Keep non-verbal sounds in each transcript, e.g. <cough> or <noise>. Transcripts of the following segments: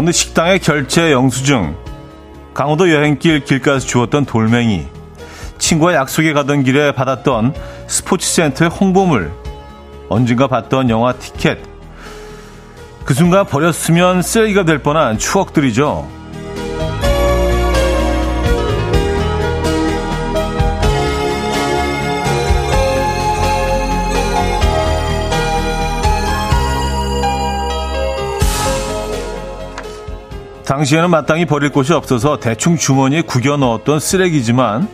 어느 식당의 결제 영수증, 강원도 여행길 길가에서 주웠던 돌멩이, 친구와 약속에 가던 길에 받았던 스포츠센터의 홍보물, 언젠가 봤던 영화 티켓. 그 순간 버렸으면 쓰레기가 될 뻔한 추억들이죠. 당시에는 마땅히 버릴 곳이 없어서 대충 주머니에 구겨 넣었던 쓰레기지만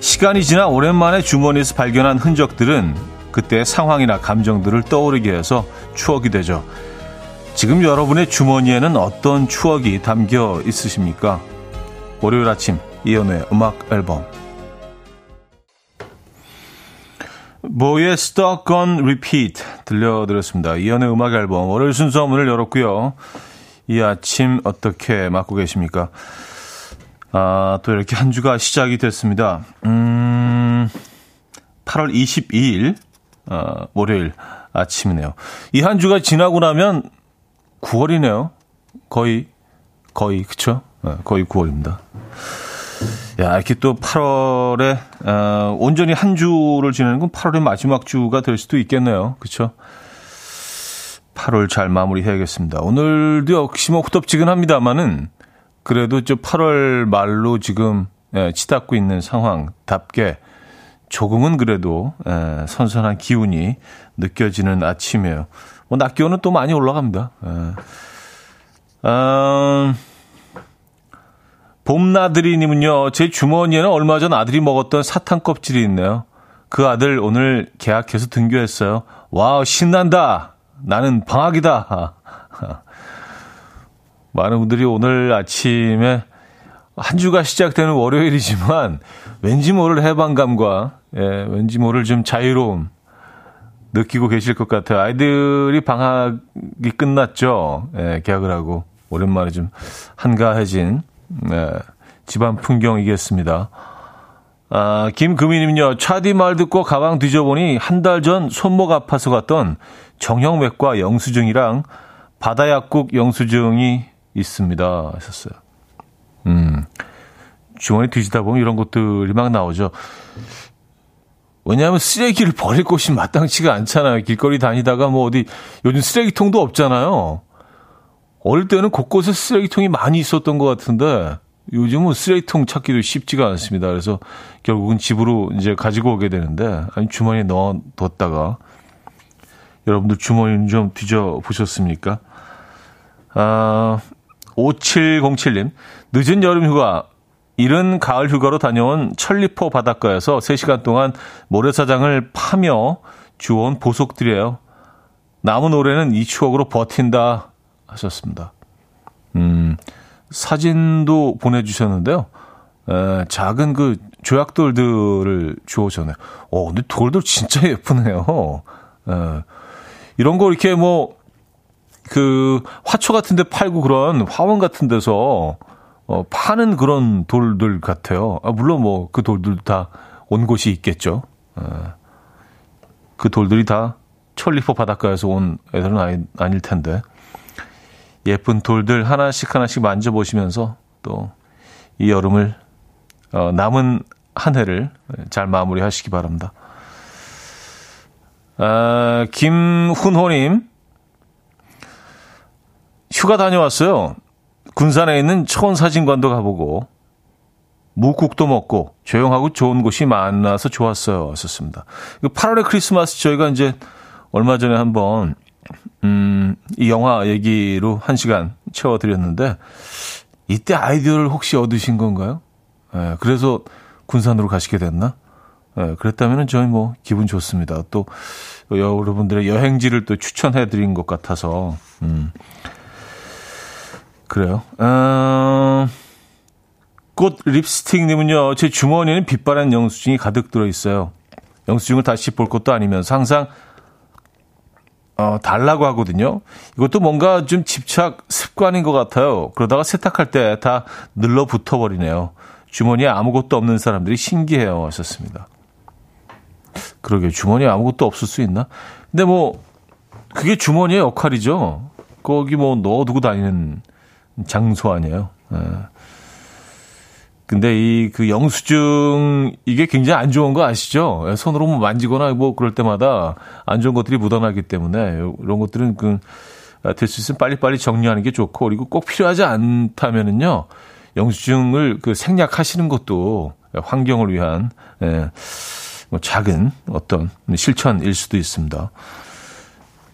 시간이 지나 오랜만에 주머니에서 발견한 흔적들은 그때 상황이나 감정들을 떠오르게 해서 추억이 되죠. 지금 여러분의 주머니에는 어떤 추억이 담겨 있으십니까? 월요일 아침 이연우의 음악 앨범 보의 Stuck on Repeat 들려드렸습니다. 이연우의 음악 앨범 월요일 순서 문을 열었고요. 이 아침 어떻게 맞고 계십니까? 아, 또 이렇게 한 주가 시작이 됐습니다. 음, 8월 22일, 어, 월요일 아침이네요. 이 한 주가 지나고 나면 9월이네요. 거의, 거의, 그쵸? 네, 거의 9월입니다. 야, 이렇게 또 8월에, 어, 온전히 한 주를 지내는 건 8월의 마지막 주가 될 수도 있겠네요. 그쵸? 8월 잘 마무리해야겠습니다. 오늘도 역시 뭐 후덥지근합니다만은 그래도 저 8월 말로 지금 예, 치닫고 있는 상황답게 조금은 그래도 예, 선선한 기운이 느껴지는 아침이에요. 뭐 낮 기온은 또 많이 올라갑니다. 예. 음, 봄나들이님은요, 제 주머니에는 얼마 전 아들이 먹었던 사탕 껍질이 있네요. 그 아들 오늘 개학해서 등교했어요. 와우, 신난다! 나는 방학이다. <laughs> 많은 분들이 오늘 아침에 한 주가 시작되는 월요일이지만 왠지 모를 해방감과 예, 왠지 모를 좀 자유로움 느끼고 계실 것 같아요. 아이들이 방학이 끝났죠. 예, 개학을 하고 오랜만에 좀 한가해진 예, 집안 풍경이겠습니다. 아, 김금희님요. 차디 말 듣고 가방 뒤져보니 한 달 전 손목 아파서 갔던 정형외과 영수증이랑 바다약국 영수증이 있습니다. 하셨어요. 음, 주머니 뒤지다 보면 이런 것들이 막 나오죠. 왜냐하면 쓰레기를 버릴 곳이 마땅치가 않잖아요. 길거리 다니다가 뭐 어디 요즘 쓰레기통도 없잖아요. 어릴 때는 곳곳에 쓰레기통이 많이 있었던 것 같은데 요즘은 쓰레기통 찾기도 쉽지가 않습니다. 그래서 결국은 집으로 이제 가지고 오게 되는데 아니 주머니에 넣어뒀다가 여러분들 주머니 좀 뒤져 보셨습니까? 아, 5707님 늦은 여름 휴가 이른 가을 휴가로 다녀온 천리포 바닷가에서 3시간 동안 모래사장을 파며 주워온 보석들이에요. 남은 올해는 이 추억으로 버틴다 하셨습니다. 음, 사진도 보내주셨는데요. 에, 작은 그 조약돌들을 주워오셨네요. 어, 근데 돌들 진짜 예쁘네요. 에, 이런 거 이렇게 뭐, 그, 화초 같은 데 팔고 그런 화원 같은 데서, 어, 파는 그런 돌들 같아요. 아, 물론 뭐, 그 돌들도 다온 곳이 있겠죠. 어, 그 돌들이 다 천리포 바닷가에서 온 애들은 아니, 아닐 텐데. 예쁜 돌들 하나씩 하나씩 만져보시면서 또 이 여름을 어, 남은 한 해를 잘 마무리하시기 바랍니다. 아, 김훈호님 휴가 다녀왔어요. 군산에 있는 초원사진관도 가보고 무국도 먹고 조용하고 좋은 곳이 많아서 좋았어요. 왔었습니다. 8월의 크리스마스 저희가 이제 얼마 전에 한번 음, 이 영화 얘기로 한 시간 채워드렸는데, 이때 아이디어를 혹시 얻으신 건가요? 예, 그래서 군산으로 가시게 됐나? 예, 그랬다면 저희 뭐 기분 좋습니다. 또 여러분들의 여행지를 또 추천해 드린 것 같아서, 음, 그래요. 어, 꽃 립스틱님은요, 제 주머니에는 빛바랜 영수증이 가득 들어있어요. 영수증을 다시 볼 것도 아니면서 항상 어, 달라고 하거든요. 이것도 뭔가 좀 집착 습관인 것 같아요. 그러다가 세탁할 때 다 늘러 붙어 버리네요. 주머니에 아무것도 없는 사람들이 신기해요. 하셨습니다. 그러게 주머니에 아무것도 없을 수 있나? 근데 뭐 그게 주머니의 역할이죠. 거기 뭐 넣어두고 다니는 장소 아니에요. 예. 근데 이 그 영수증 이게 굉장히 안 좋은 거 아시죠? 예, 손으로 뭐 만지거나 뭐 그럴 때마다 안 좋은 것들이 묻어나기 때문에 이런 것들은 그 될 수 있으면 빨리빨리 정리하는 게 좋고 그리고 꼭 필요하지 않다면은요 영수증을 그 생략하시는 것도 환경을 위한 예, 뭐 작은 어떤 실천일 수도 있습니다.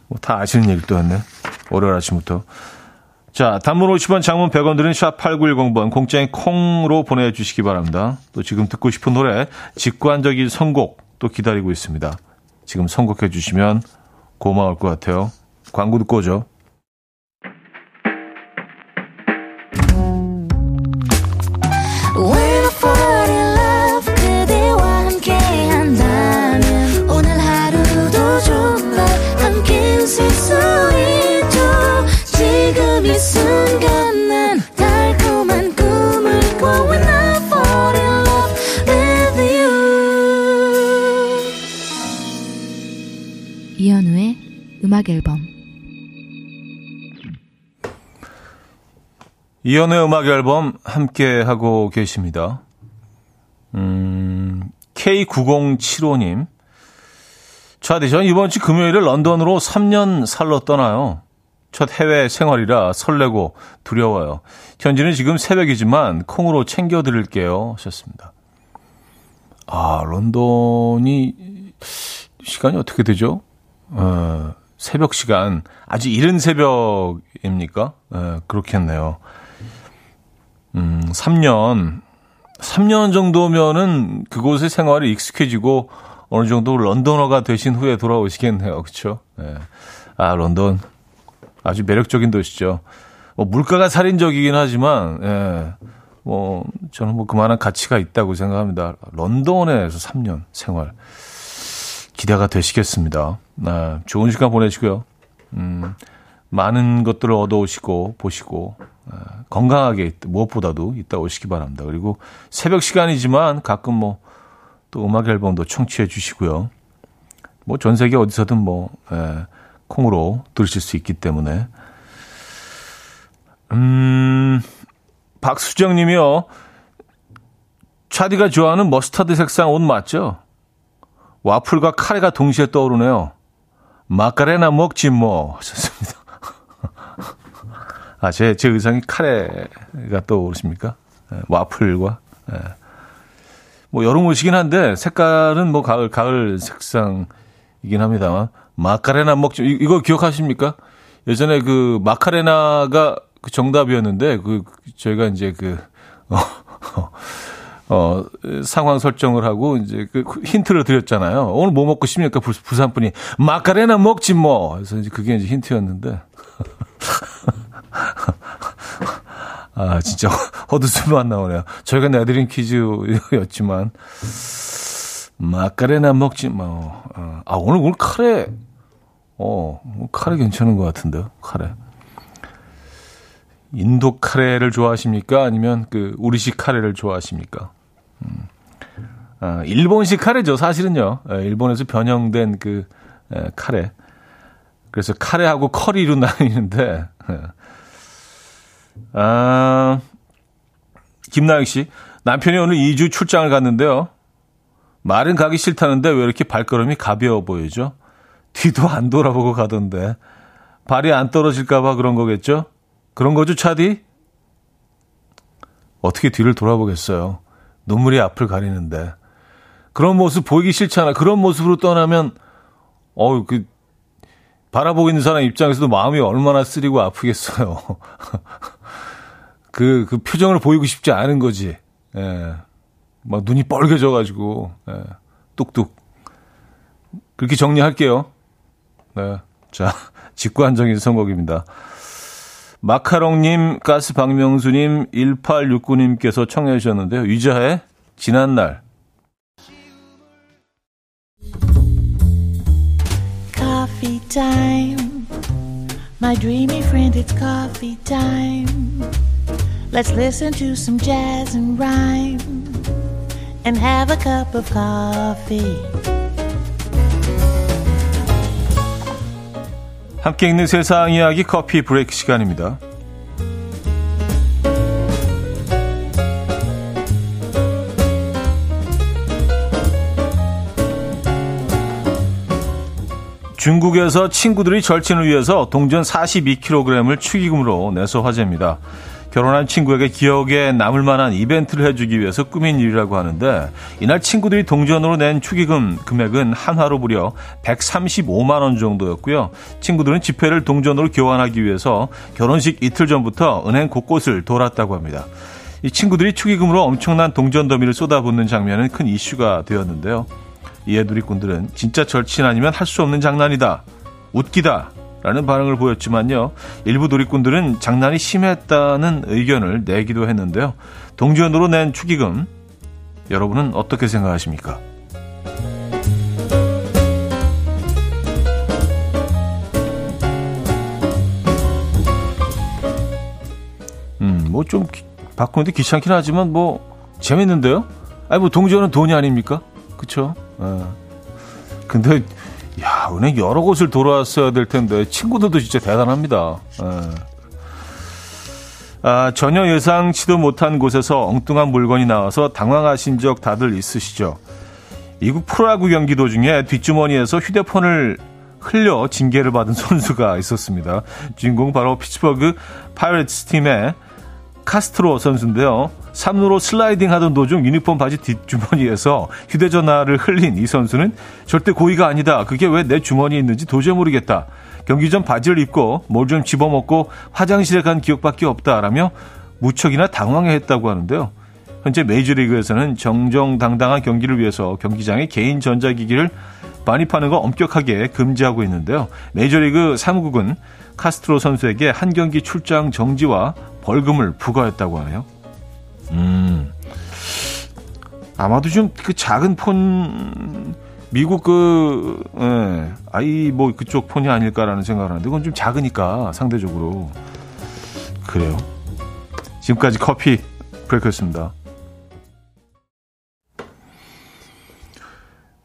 뭐 다 아시는 얘기를 또 했네. 월요일 아침부터. 자, 단문 50원, 장문 100원 들은 샵 8910번 공짜인 콩으로 보내주시기 바랍니다. 또 지금 듣고 싶은 노래, 직관적인 선곡 또 기다리고 있습니다. 지금 선곡해 주시면 고마울 것 같아요. 광고 듣고 오죠. 음악 앨범 이연의 음악 앨범 함께 하고 계십니다. 음, K9075님. 차디, 전 이번 주 금요일에 런던으로 3년 살러 떠나요. 첫 해외 생활이라 설레고 두려워요. 현지는 지금 새벽이지만 콩으로 챙겨드릴게요. 하셨습니다. 아, 런던이 시간이 어떻게 되죠? 어, 새벽 시간 아주 이른 새벽입니까? 네, 그렇겠네요. 음, 3년 3년 정도면은 그곳의 생활이 익숙해지고 어느 정도 런던어가 되신 후에 돌아오시겠네요. 그렇죠? 네. 아, 런던 아주 매력적인 도시죠. 뭐 물가가 살인적이긴 하지만 예. 뭐 저는 뭐 그만한 가치가 있다고 생각합니다. 런던에서 3년 생활. 기대가 되시겠습니다. 네, 좋은 시간 보내시고요. 음, 많은 것들을 얻어오시고 보시고 네, 건강하게 무엇보다도 있다 오시기 바랍니다. 그리고 새벽 시간이지만 가끔 뭐 또 음악 앨범도 청취해 주시고요. 뭐 전 세계 어디서든 뭐 예, 콩으로 들으실 수 있기 때문에 음 박수정님이요. 차디가 좋아하는 머스타드 색상 옷 맞죠? 와플과 카레가 동시에 떠오르네요. 마카레나 먹지 뭐 하셨습니다. 아, 제, 제 의상이 카레가 떠오르십니까? 네, 와플과. 네. 뭐 여름 옷이긴 한데 색깔은 뭐 가을 가을 색상이긴 합니다만 마카레나 먹지 이거 기억하십니까? 예전에 그 마카레나가 그 정답이었는데 그 저희가 이제 그 어, 어, 상황 설정을 하고 이제 그 힌트를 드렸잖아요. 오늘 뭐 먹고 싶습니까? 부산 분이 마카레나 먹지 뭐. 그래서 이제 그게 이제 힌트였는데. <laughs> 아, 진짜 헛웃음만 나오네요. 저희가 내드린 퀴즈였지만 마카레나 먹지 뭐. 아, 오늘 오늘 카레 어, 카레 괜찮은 것 같은데요. 카레. 인도 카레를 좋아하십니까? 아니면 그 우리식 카레를 좋아하십니까? 음. 아, 일본식 카레죠, 사실은요. 예, 일본에서 변형된 그 에, 카레. 그래서 카레하고 커리로 <laughs> 나뉘는데, 예. 아, 김나영 씨. 남편이 오늘 2주 출장을 갔는데요. 말은 가기 싫다는데 왜 이렇게 발걸음이 가벼워 보이죠? 뒤도 안 돌아보고 가던데. 발이 안 떨어질까봐 그런 거겠죠? 그런 거죠, 차디? 어떻게 뒤를 돌아보겠어요? 눈물이 앞을 가리는데. 그런 모습 보이기 싫잖아. 그런 모습으로 떠나면, 어우, 그, 바라보고 있는 사람 입장에서도 마음이 얼마나 쓰리고 아프겠어요. <laughs> 그, 그 표정을 보이고 싶지 않은 거지. 예. 막 눈이 뻘개져가지고, 예. 뚝뚝. 그렇게 정리할게요. 네. 자, <laughs> 직관적인 선곡입니다. 마카롱님, 가스 박명수님, 1869님께서 청해 주셨는데요. 유자의 지난날. Coffee time. My dreamy friend, it's coffee time. Let's listen to some jazz and rhyme and have a cup of coffee. 함께 있는 세상 이야기 커피 브레이크 시간입니다. 중국에서 친구들이 절친을 위해서 동전 42kg을 축의금으로 내서 화제입니다. 결혼한 친구에게 기억에 남을 만한 이벤트를 해주기 위해서 꾸민 일이라고 하는데 이날 친구들이 동전으로 낸 축의금 금액은 한화로 무려 135만 원 정도였고요. 친구들은 지폐를 동전으로 교환하기 위해서 결혼식 이틀 전부터 은행 곳곳을 돌았다고 합니다. 이 친구들이 축의금으로 엄청난 동전 더미를 쏟아붓는 장면은 큰 이슈가 되었는데요. 이에 누리꾼들은 진짜 절친 아니면 할 수 없는 장난이다. 웃기다. 라는 반응을 보였지만요. 일부 놀이꾼들은 장난이 심했다는 의견을 내기도 했는데요. 동전으로 낸 축의금, 여러분은 어떻게 생각하십니까? 음, 뭐 좀 바꾸는데 귀찮긴 하지만 뭐 재밌는데요? 아니 뭐 동전은 돈이 아닙니까? 그쵸? 어. 근데 야, 은행 여러 곳을 돌아왔어야 될 텐데 친구들도 진짜 대단합니다. 에. 예. 아, 전혀 예상치도 못한 곳에서 엉뚱한 물건이 나와서 당황하신 적 다들 있으시죠? 미국 프로야구 경기 도중에 뒷주머니에서 휴대폰을 흘려 징계를 받은 <laughs> 선수가 있었습니다. 주인공 바로 피츠버그 파이레츠 팀의 카스트로 선수인데요. 3루로 슬라이딩 하던 도중 유니폼 바지 뒷주머니에서 휴대전화를 흘린 이 선수는 절대 고의가 아니다. 그게 왜 내 주머니에 있는지 도저히 모르겠다. 경기 전 바지를 입고 뭘 좀 집어먹고 화장실에 간 기억밖에 없다라며 무척이나 당황했다고 하는데요. 현재 메이저리그에서는 정정당당한 경기를 위해서 경기장에 개인 전자기기를 반입하는 거 엄격하게 금지하고 있는데요. 메이저리그 사무국은 카스트로 선수에게 한 경기 출장 정지와 벌금을 부과했다고 하네요. 음. 아마도 좀 그 작은 폰 미국 그 예, 아이 뭐 그쪽 폰이 아닐까라는 생각을 하는데 그건 좀 작으니까 상대적으로 그래요. 지금까지 커피 브레이크였습니다.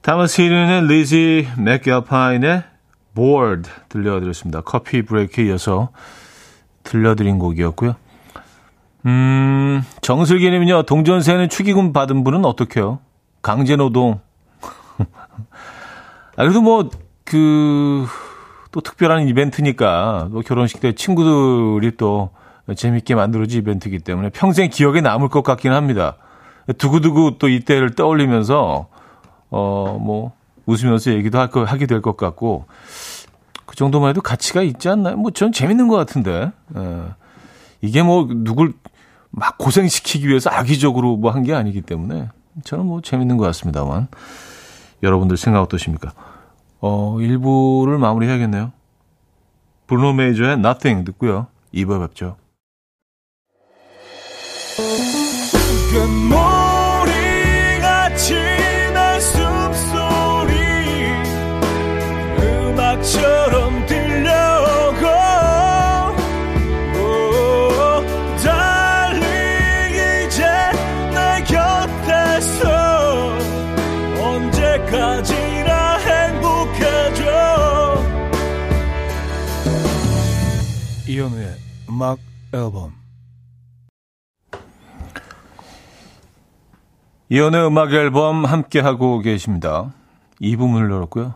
다마스 히르는 리지 맥겨파인의 bored 들려드렸습니다. 커피 브레이크에 이어서 들려드린 곡이었고요. 음, 정슬기님은요, 동전세는 축의금 받은 분은 어떻게요? 강제노동. <laughs> 아, 그래도 뭐, 그, 또 특별한 이벤트니까, 또 결혼식 때 친구들이 또 재밌게 만들어진 이벤트이기 때문에 평생 기억에 남을 것 같긴 합니다. 두고두고 또 이때를 떠올리면서, 어, 뭐, 웃으면서 얘기도 할 거, 하게 될 것 같고, 그 정도만 해도 가치가 있지 않나요? 뭐, 전 재밌는 것 같은데. 예. 이게 뭐, 누굴, 막 고생시키기 위해서 악의적으로 뭐 한 게 아니기 때문에 저는 뭐 재밌는 것 같습니다만 여러분들 생각 어떠십니까? 어, 1부를 마무리해야겠네요. 브루노 메이저의 Nothing 듣고요. 2부에 뵙죠. 음악 앨범 이현우의 음악 앨범 함께 하고 계십니다. 이 부분을 열었고요.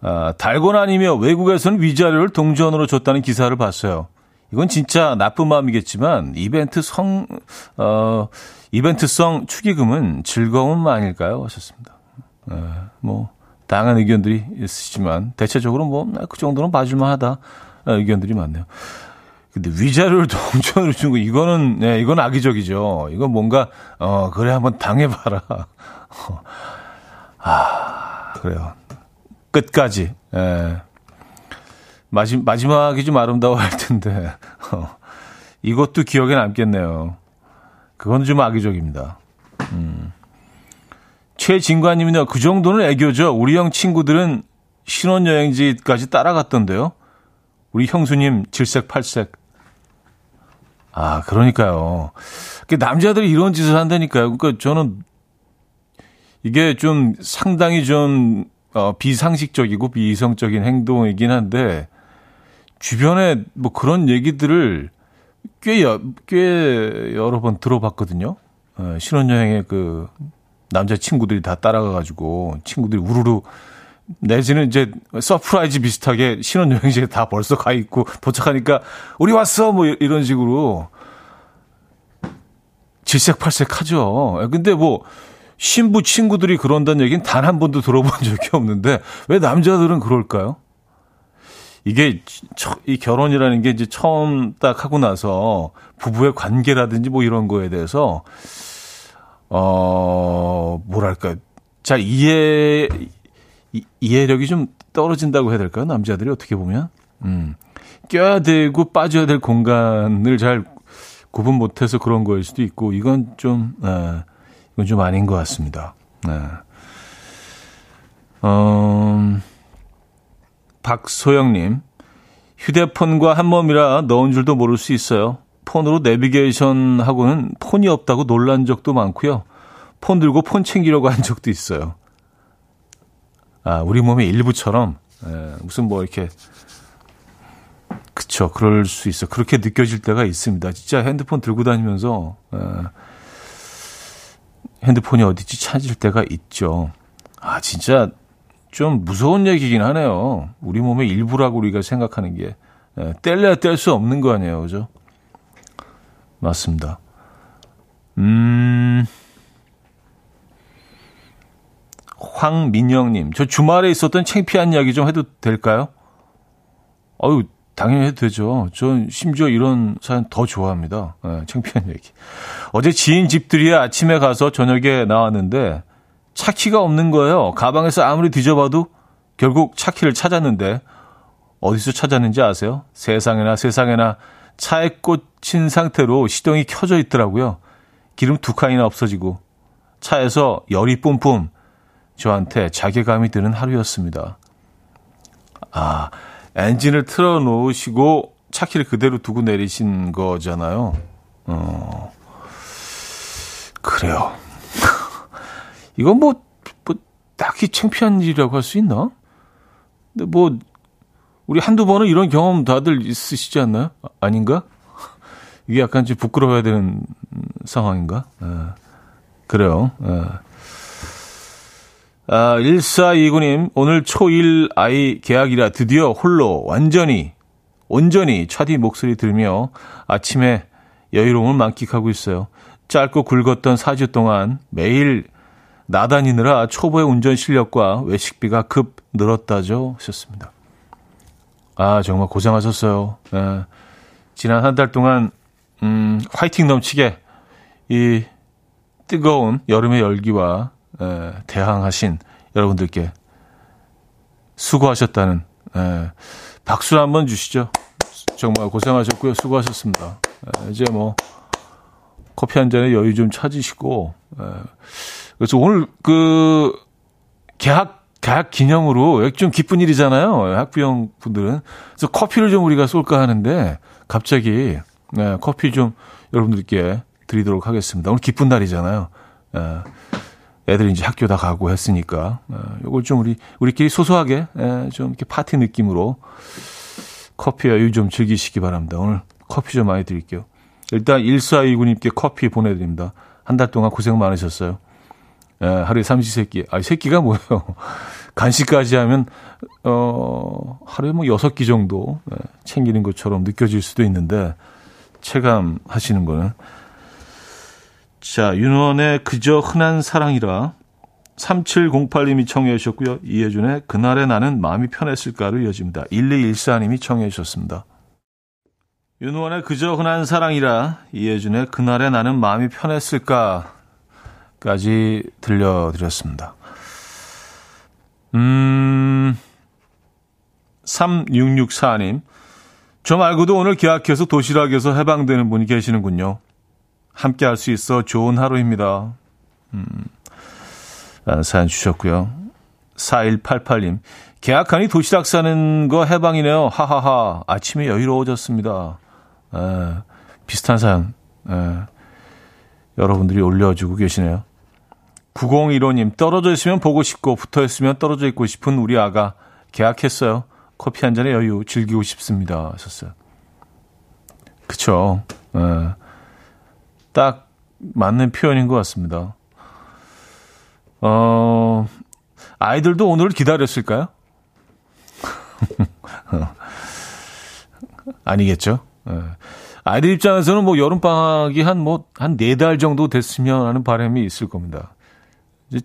아, 달고나니며 외국에서는 위자료를 동전으로 줬다는 기사를 봤어요. 이건 진짜 나쁜 마음이겠지만 이벤트 성 어, 이벤트성 축의금은 즐거움 아닐까요? 하셨습니다. 에, 뭐 다양한 의견들이 있으시지만 대체적으로 뭐 그 정도는 봐줄만 하다 의견들이 많네요. 근데 위자료를 동전으로 준 <laughs> 거 이거는 네, 이건 악의적이죠. 이건 뭔가 어 그래 한번 당해봐라. <laughs> 아 그래요. 끝까지. 예. 마지, 마지막이 좀 아름다워할 텐데 어, <laughs> 이것도 기억에 남겠네요. 그건 좀 악의적입니다. 음. 최진관님은요, 그 정도는 애교죠. 우리 형 친구들은 신혼여행지까지 따라갔던데요. 우리 형수님 질색팔색. 아, 그러니까요. 남자들이 이런 짓을 한다니까요. 그러니까 저는 이게 좀 상당히 좀 어, 비상식적이고 비이성적인 행동이긴 한데 주변에 뭐 그런 얘기들을 꽤, 여, 꽤 여러 번 들어봤거든요. 어, 신혼여행에 그 남자 친구들이 다 따라가가지고 친구들이 우르르 내지는 이제 surprise 비슷하게 신혼여행지에 다 벌써 가 있고 도착하니까 우리 왔어 뭐 이런 식으로 질색팔색 하죠. 근데 뭐 신부 친구들이 그런다는 얘기는 단 한 번도 들어본 <laughs> 적이 없는데 왜 남자들은 그럴까요? 이게 이 결혼이라는 게 이제 처음 딱 하고 나서 부부의 관계라든지 뭐 이런 거에 대해서 어 뭐랄까 잘 이해 이해력이 좀 떨어진다고 해야 될까요? 남자들이 어떻게 보면 음 껴야 되고 빠져야 될 공간을 잘 구분 못해서 그런 거일 수도 있고 이건 좀 에, 이건 좀 아닌 것 같습니다. 네. 음, 박소영님, 휴대폰과 한 몸이라 넣은 줄도 모를 수 있어요. 폰으로 내비게이션 하고는 폰이 없다고 놀란 적도 많고요. 폰 들고 폰 챙기려고 한 적도 있어요. 아, 우리 몸의 일부처럼, 에, 무슨 뭐 이렇게, 그쵸, 그럴 수 있어. 그렇게 느껴질 때가 있습니다. 진짜 핸드폰 들고 다니면서, 에, 핸드폰이 어디지 찾을 때가 있죠. 아, 진짜 좀 무서운 얘기긴 하네요. 우리 몸의 일부라고 우리가 생각하는 게. 예, 뗄래야 뗄 수 없는 거 아니에요. 그죠? 맞습니다. 음, 황민영님, 저 주말에 있었던 창피한 이야기 좀 해도 될까요? 어유 당연히 해도 되죠. 전 심지어 이런 사연 더 좋아합니다. 네, 창피한 얘기. 어제 지인 집들이 아침에 가서 저녁에 나왔는데 차 키가 없는 거예요. 가방에서 아무리 뒤져봐도 결국 차 키를 찾았는데 어디서 찾았는지 아세요? 세상에나 세상에나 차에 꽂힌 상태로 시동이 켜져 있더라고요. 기름 두 칸이나 없어지고 차에서 열이 뿜뿜 저한테 자괴감이 드는 하루였습니다. 아, 엔진을 틀어 놓으시고 차 키를 그대로 두고 내리신 거잖아요. 어, 그래요. <laughs> 이건 뭐, 뭐, 딱히 창피한 일이라고 할 수 있나? 근데 뭐, 우리 한두 번은 이런 경험 다들 있으시지 않나요? 아, 닌가 이게 약간 좀 부끄러워야 되는 상황인가? 에, 그래요. 에. 아, 1429님, 오늘 초1 아이 계약이라 드디어 홀로 완전히, 온전히 차디 목소리 들으며 아침에 여유로움을 만끽하고 있어요. 짧고 굵었던 4주 동안 매일 나다니느라 초보의 운전 실력과 외식비가 급 늘었다죠. 하셨습니다. 아, 정말 고생하셨어요. 예. 지난 한 달 동안, 음, 화이팅 넘치게 이 뜨거운 여름의 열기와 에, 대항하신 여러분들께 수고하셨다는 에, 박수 한번 주시죠. 정말 고생하셨고요. 수고하셨습니다. 에, 이제 뭐 커피 한 잔에 여유 좀 찾으시고 에, 그래서 오늘 그 개학 개학 기념으로 좀 기쁜 일이잖아요. 학부형 분들은 그래서 커피를 좀 우리가 쏠까 하는데 갑자기 네, 커피 좀 여러분들께 드리도록 하겠습니다. 오늘 기쁜 날이잖아요. 에, 애들이 이제 학교 다 가고 했으니까 어, 요걸 좀 우리 우리끼리 소소하게 에, 좀 이렇게 파티 느낌으로 커피 여유 좀 즐기시기 바랍니다. 오늘 커피 좀 많이 드릴게요. 일단 1429님께 커피 보내드립니다. 한 달 동안 고생 많으셨어요. 에, 하루에 삼시세끼. 아, 세끼가 뭐예요? <laughs> 간식까지 하면, 어, 하루에 뭐 여섯 끼 정도 에, 챙기는 것처럼 느껴질 수도 있는데, 체감하시는 거는 자, 윤원의 그저 흔한 사랑이라 3708님이 청해 주셨고요. 이혜준의 그날에 나는 마음이 편했을까로 이어집니다. 1214님이 청해 주셨습니다. 윤원의 그저 흔한 사랑이라 이혜준의 그날에 나는 마음이 편했을까까지 들려드렸습니다. 음, 3664님. 저 말고도 오늘 계약해서 도시락에서 해방되는 분이 계시는군요. 함께 할 수 있어 좋은 하루입니다. 음, 라는 사연 주셨고요. 4188님, 계약하니 도시락 싸는 거 해방이네요. 하하하. 아침에 여유로워졌습니다. 에, 비슷한 사연, 에, 여러분들이 올려주고 계시네요. 9015님, 떨어져 있으면 보고 싶고 붙어 있으면 떨어져 있고 싶은 우리 아가 계약했어요. 커피 한 잔에 여유 즐기고 싶습니다. 하셨어요. 그쵸. 에. 딱 맞는 표현인 것 같습니다. 어, 아이들도 오늘을 기다렸을까요? <laughs> 아니겠죠. 예. 아이들 입장에서는 뭐 여름방학이 한 뭐, 한 네 달 정도 됐으면 하는 바람이 있을 겁니다.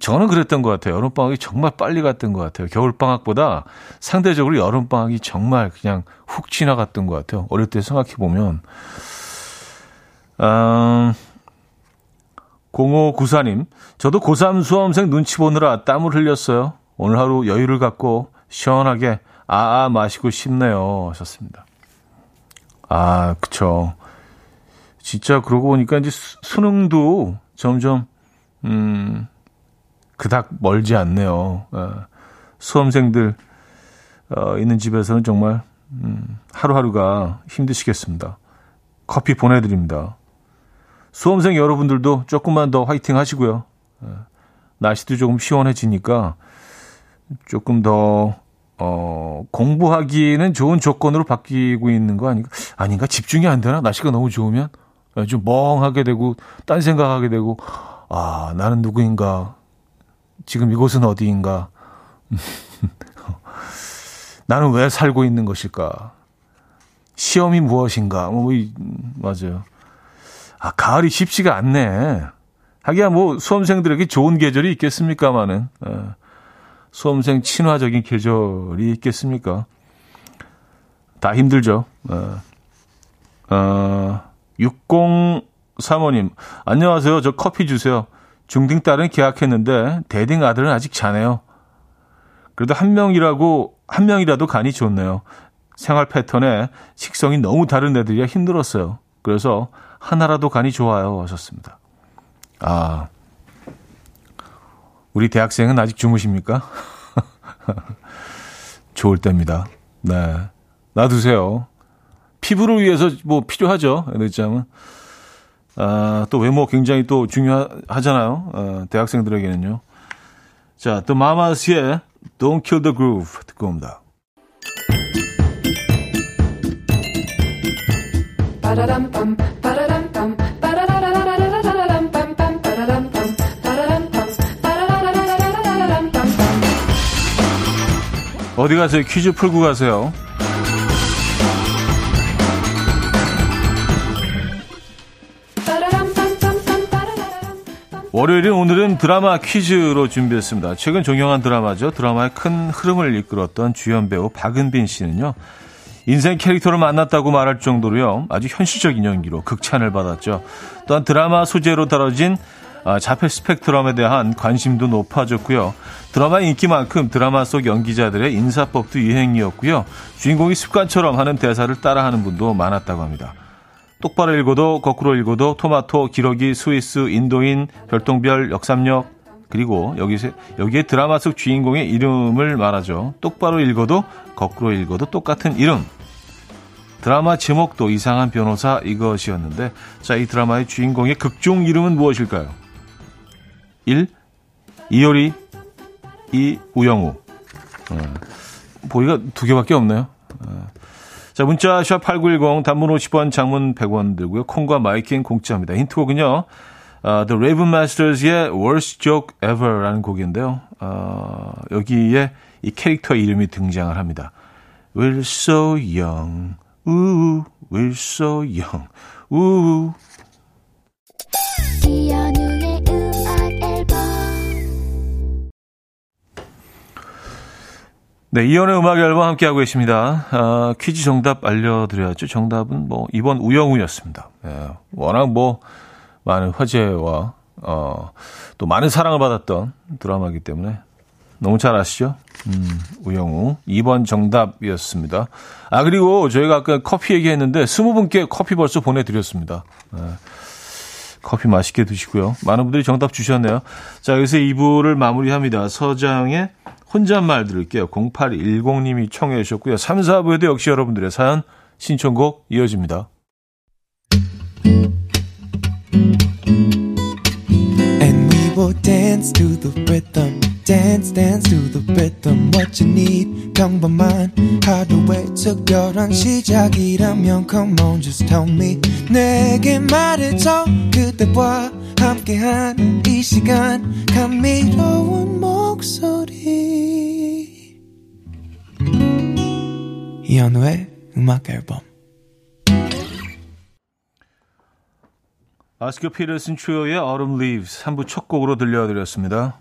저는 그랬던 것 같아요. 여름방학이 정말 빨리 갔던 것 같아요. 겨울방학보다 상대적으로 여름방학이 정말 그냥 훅 지나갔던 것 같아요. 어릴 때 생각해보면. 음, 0594님, 저도 고3 수험생 눈치 보느라 땀을 흘렸어요. 오늘 하루 여유를 갖고 시원하게 아아 마시고 싶네요. 하셨습니다. 아, 그쵸. 진짜 그러고 보니까 이제 수, 수능도 점점, 음, 그닥 멀지 않네요. 어, 수험생들, 어, 있는 집에서는 정말, 음, 하루하루가 힘드시겠습니다. 커피 보내드립니다. 수험생 여러분들도 조금만 더 화이팅 하시고요. 어, 날씨도 조금 시원해지니까 조금 더 어, 공부하기는 좋은 조건으로 바뀌고 있는 거 아닌가? 아닌가? 집중이 안 되나? 날씨가 너무 좋으면? 어, 좀 멍하게 되고, 딴 생각하게 되고, 아, 나는 누구인가? 지금 이곳은 어디인가? <laughs> 나는 왜 살고 있는 것일까? 시험이 무엇인가? 뭐, 맞아요. 아, 가을이 쉽지가 않네. 하기야 뭐 수험생들에게 좋은 계절이 있겠습니까마는. 어. 수험생 친화적인 계절이 있겠습니까? 다 힘들죠. 어, 어, 6035님, 안녕하세요. 저 커피 주세요. 중딩 딸은 계약했는데 대딩 아들은 아직 자네요. 그래도 한 명이라고 한 명이라도 간이 좋네요. 생활 패턴에 식성이 너무 다른 애들이라 힘들었어요. 그래서 하나라도 간이 좋아요. 하셨습니다. 아, 우리 대학생은 아직 주무십니까? <laughs> 좋을 때입니다. 네. 놔두세요. 피부를 위해서 뭐 필요하죠. 늦잠은. 아, 또 외모 굉장히 또 중요하잖아요. 어, 대학생들에게는요. 자, 또 마마스의 Don't Kill the Groove 듣고 옵니다. 어디 가세요? 퀴즈 풀고 가세요. 월요일인 오늘은 드라마 퀴즈로 준비했습니다. 최근 종영한 드라마죠. 드라마의 큰 흐름을 이끌었던 주연 배우 박은빈 씨는요. 인생 캐릭터를 만났다고 말할 정도로요. 아주 현실적인 연기로 극찬을 받았죠. 또한 드라마 소재로 다뤄진 아, 자폐 스펙트럼에 대한 관심도 높아졌고요. 드라마 인기만큼 드라마 속 연기자들의 인사법도 유행이었고요. 주인공이 습관처럼 하는 대사를 따라하는 분도 많았다고 합니다. 똑바로 읽어도 거꾸로 읽어도 토마토, 기러기, 스위스, 인도인, 별똥별, 역삼역 그리고 여기서 여기에 드라마 속 주인공의 이름을 말하죠. 똑바로 읽어도 거꾸로 읽어도 똑같은 이름. 드라마 제목도 이상한 변호사 이것이었는데 자, 이 드라마의 주인공의 극중 이름은 무엇일까요? 1. 이효리 2. 우영우 어, 보기가 두 개밖에 없네요. 어. 자, 문자 샵 8910 단문 50원 장문 100원 들고요. 콩과 마이킹 공짜입니다. 힌트곡은요. 어, The Raven Masters의 Worst Joke Ever라는 곡인데요. 어, 여기에 이 캐릭터 이름이 등장을 합니다. We're so young. Ooh, we're so young. Ooh. 네, 이연의 음악 앨범 함께하고 계십니다. 아, 퀴즈 정답 알려드려야죠. 정답은 뭐, 이번 우영우였습니다. 예, 워낙 뭐, 많은 화제와, 어, 또 많은 사랑을 받았던 드라마이기 때문에 너무 잘 아시죠? 음, 우영우. 2번 정답이었습니다. 아, 그리고 저희가 아까 커피 얘기했는데, 20분께 커피 벌써 보내드렸습니다. 예. 커피 맛있게 드시고요. 많은 분들이 정답 주셨네요. 자, 여기서 2부를 마무리합니다. 서장의 혼잣말 들을게요. 0810님이 청해 주셨고요. 3, 4부에도 역시 여러분들의 사연 신청곡 이어집니다. And we will dance to the rhythm. Dance dance to the rhythm what you need. 평범한 하루의 특별한 시작이라면 come on just tell me. 내게 말해줘 그대와 함께한 이 시간. 감미로운 모 목소리. 이현우의 음악 앨범. 아스크 피터슨 트리오의 Autumn Leaves 3부 첫 곡으로 들려드렸습니다.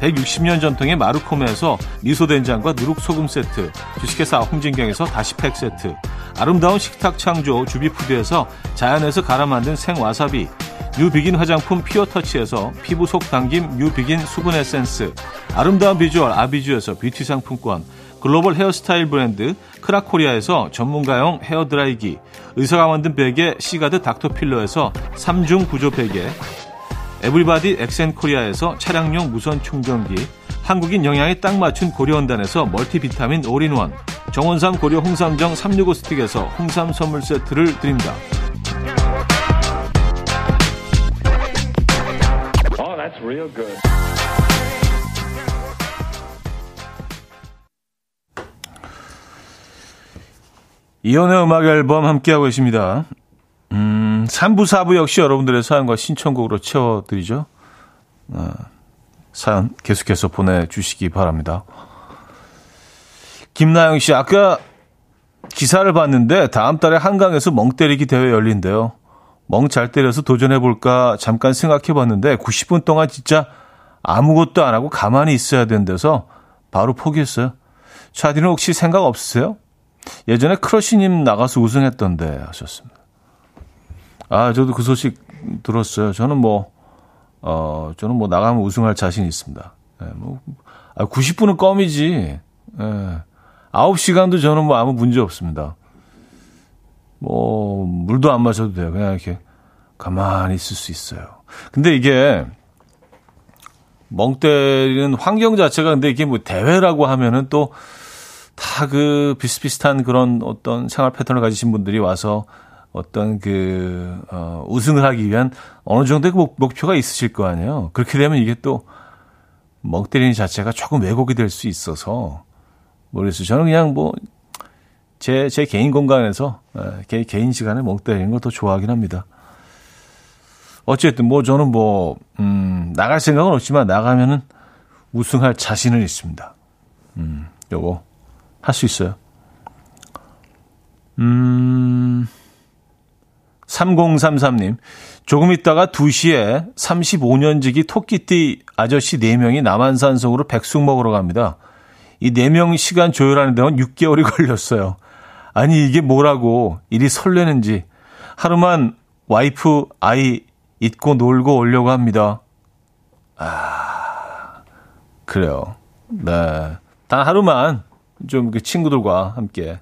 160년 전통의 마루코메에서 미소된장과 누룩소금 세트 주식회사 홍진경에서 다시팩 세트 아름다운 식탁 창조 주비푸드에서 자연에서 갈아 만든 생와사비 뉴비긴 화장품 피어터치에서 피부 속 당김 뉴비긴 수분 에센스 아름다운 비주얼 아비주에서 뷰티 상품권 글로벌 헤어스타일 브랜드 크라코리아에서 전문가용 헤어드라이기 의사가 만든 베개 시가드 닥터필러에서 3중 구조 베개 에블바디 엑센코리아에서 차량용 무선 충전기 한국인 영양에 딱 맞춘 고려은단에서 멀티비타민 올인원 정원삼 고려 홍삼정 365 스틱에서 홍삼 선물 세트를 드립니다. Oh, 이현우의 음악 앨범 함께하고 계십니다. 음, 3부, 4부 역시 여러분들의 사연과 신청곡으로 채워드리죠. 어, 사연 계속해서 보내주시기 바랍니다. 김나영 씨, 아까 기사를 봤는데 다음 달에 한강에서 멍 때리기 대회 열린대요. 멍 잘 때려서 도전해볼까 잠깐 생각해봤는데 90분 동안 진짜 아무것도 안 하고 가만히 있어야 된대서 바로 포기했어요. 차디는 혹시 생각 없으세요? 예전에 크러쉬님 나가서 우승했던데 하셨습니다. 아, 저도 그 소식 들었어요. 저는 뭐, 어, 저는 뭐 나가면 우승할 자신 있습니다. 예, 뭐, 아, 90분은 껌이지. 예. 9시간도 저는 뭐 아무 문제 없습니다. 뭐, 물도 안 마셔도 돼요. 그냥 이렇게 가만히 있을 수 있어요. 근데 이게, 멍 때리는 환경 자체가 근데 이게 뭐 대회라고 하면은 또, 다 그 비슷비슷한 그런 어떤 생활 패턴을 가지신 분들이 와서 어떤 그, 어, 우승을 하기 위한 어느 정도의 그 목, 목표가 있으실 거 아니에요. 그렇게 되면 이게 또 멍 때리는 자체가 조금 왜곡이 될 수 있어서 모르겠어요. 저는 그냥 뭐, 제, 제 개인 공간에서, 개, 개인 시간에 멍 때리는 걸 더 좋아하긴 합니다. 어쨌든 뭐 저는 뭐, 음, 나갈 생각은 없지만 나가면은 우승할 자신은 있습니다. 음, 요거 할 수 있어요. 음, 3033님. 조금 있다가 2시에 35년지기 토끼띠 아저씨 4명이 남한산 속으로 백숙 먹으러 갑니다. 이 4명 시간 조율하는 데는 6개월이 걸렸어요. 아니, 이게 뭐라고 일이 설레는지. 하루만 와이프, 아이 잊고 놀고 오려고 합니다. 아, 그래요. 네. 단 하루만 좀 그 친구들과 함께